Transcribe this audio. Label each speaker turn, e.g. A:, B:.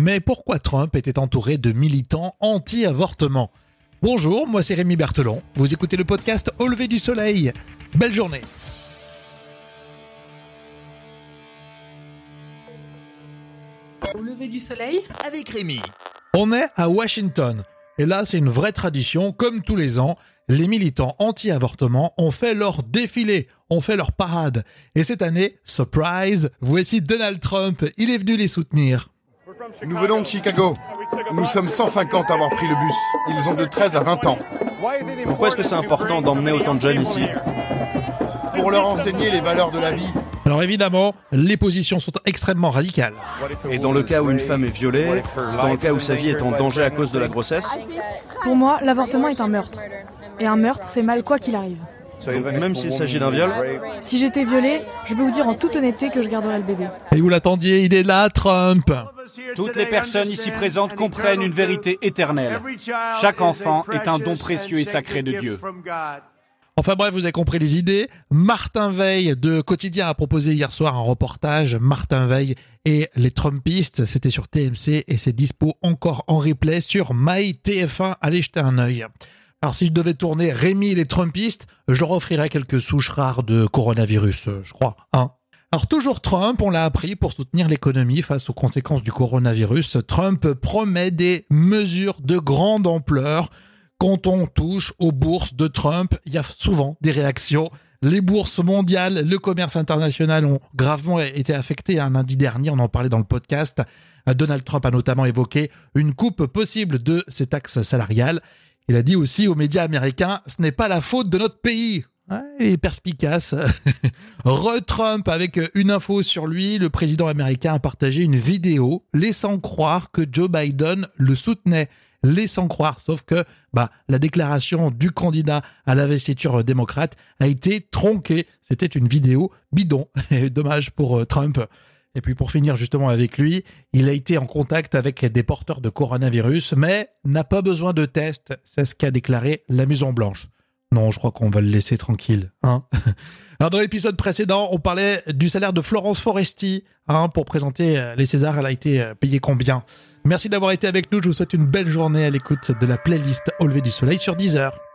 A: Mais pourquoi Trump était entouré de militants anti-avortement? Bonjour, moi c'est Rémi Berthelon. Vous écoutez le podcast Au lever du soleil. Belle journée.
B: Au lever du soleil?
C: Avec Rémi.
A: On est à Washington. Et là, c'est une vraie tradition. Comme tous les ans, les militants anti-avortement ont fait leur défilé, ont fait leur parade. Et cette année, surprise, voici Donald Trump. Il est venu les soutenir.
D: Nous venons de Chicago. Nous sommes 150 à avoir pris le bus. Ils ont de 13 à 20 ans.
E: Pourquoi est-ce que c'est important d'emmener autant de jeunes ici
D: Pour leur enseigner les valeurs de la vie.
A: Alors évidemment, les positions sont extrêmement radicales.
E: Et dans le cas où une femme est violée, dans le cas où sa vie est en danger à cause de la grossesse
F: Pour moi, l'avortement est un meurtre. Et un meurtre, c'est mal quoi qu'il arrive.
E: Même s'il s'agit d'un viol
F: Si j'étais violée, je peux vous dire en toute honnêteté que je garderais le bébé.
A: Et vous l'attendiez, il est là, Trump
G: Toutes les personnes ici présentes comprennent une vérité éternelle. Chaque enfant est un don précieux et sacré de Dieu.
A: Enfin bref, vous avez compris les idées. Martin Veil de Quotidien a proposé hier soir un reportage. Martin Veil et les Trumpistes, c'était sur TMC et c'est dispo encore en replay sur MyTF1. Allez jeter un œil. Alors si je devais tourner Rémi les Trumpistes, je leur offrirais quelques souches rares de coronavirus, je crois. Hein alors toujours Trump, on l'a appris, pour soutenir l'économie face aux conséquences du coronavirus, Trump promet des mesures de grande ampleur quand on touche aux bourses de Trump, il y a souvent des réactions. Les bourses mondiales, le commerce international ont gravement été affectés. Un lundi dernier, on en parlait dans le podcast. Donald Trump a notamment évoqué une coupe possible de ses taxes salariales. Il a dit aussi aux médias américains, ce n'est pas la faute de notre pays. il est perspicace. Re-Trump avec une info sur lui, le président américain a partagé une vidéo laissant croire que Joe Biden le soutenait laissant croire. Sauf que bah, la déclaration du candidat à l'investiture démocrate a été tronquée. C'était une vidéo bidon. Dommage pour euh, Trump. Et puis pour finir justement avec lui, il a été en contact avec des porteurs de coronavirus, mais n'a pas besoin de test. C'est ce qu'a déclaré la Maison Blanche. Non, je crois qu'on va le laisser tranquille. Hein Alors dans l'épisode précédent, on parlait du salaire de Florence Foresti. Hein, pour présenter euh, les Césars, elle a été euh, payée combien? Merci d'avoir été avec nous. Je vous souhaite une belle journée à l'écoute de la playlist Au lever du soleil sur 10 heures.